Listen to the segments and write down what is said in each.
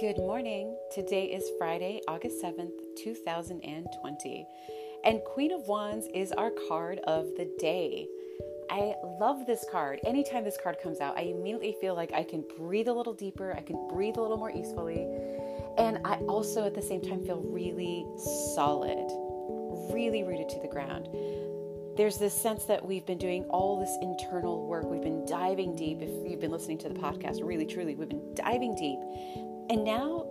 Good morning. Today is Friday, August 7th, 2020. And Queen of Wands is our card of the day. I love this card. Anytime this card comes out, I immediately feel like I can breathe a little deeper, I can breathe a little more easily. And I also at the same time feel really solid, really rooted to the ground there's this sense that we've been doing all this internal work. We've been diving deep. If you've been listening to the podcast, really, truly, we've been diving deep. And now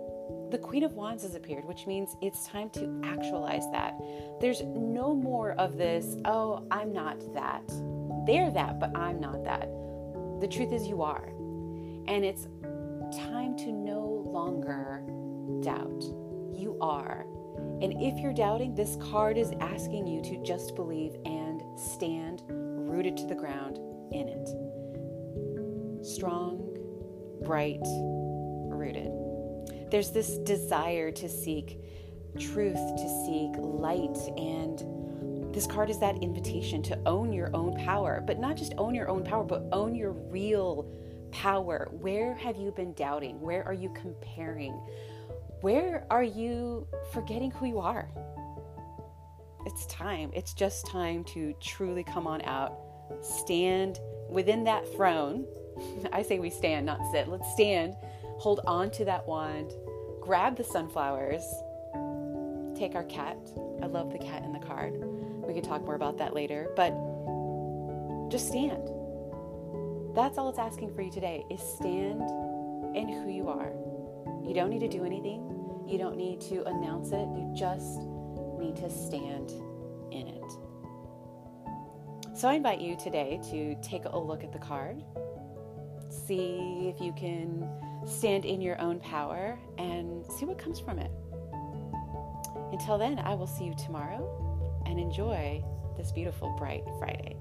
the Queen of Wands has appeared, which means it's time to actualize that. There's no more of this, oh, I'm not that. They're that, but I'm not that. The truth is, you are. And it's time to no longer doubt. You are. And if you're doubting, this card is asking you to just believe and stand rooted to the ground in it. Strong, bright, rooted. There's this desire to seek truth, to seek light, and this card is that invitation to own your own power, but not just own your own power, but own your real power. Where have you been doubting? Where are you comparing? Where are you forgetting who you are? it's time. It's just time to truly come on out, stand within that throne. I say we stand, not sit. Let's stand, hold on to that wand, grab the sunflowers, take our cat. I love the cat in the card. We could talk more about that later, but just stand. That's all it's asking for you today is stand in who you are. You don't need to do anything. You don't need to announce it. You just need to stand in it. So I invite you today to take a look at the card, see if you can stand in your own power, and see what comes from it. Until then, I will see you tomorrow and enjoy this beautiful, bright Friday.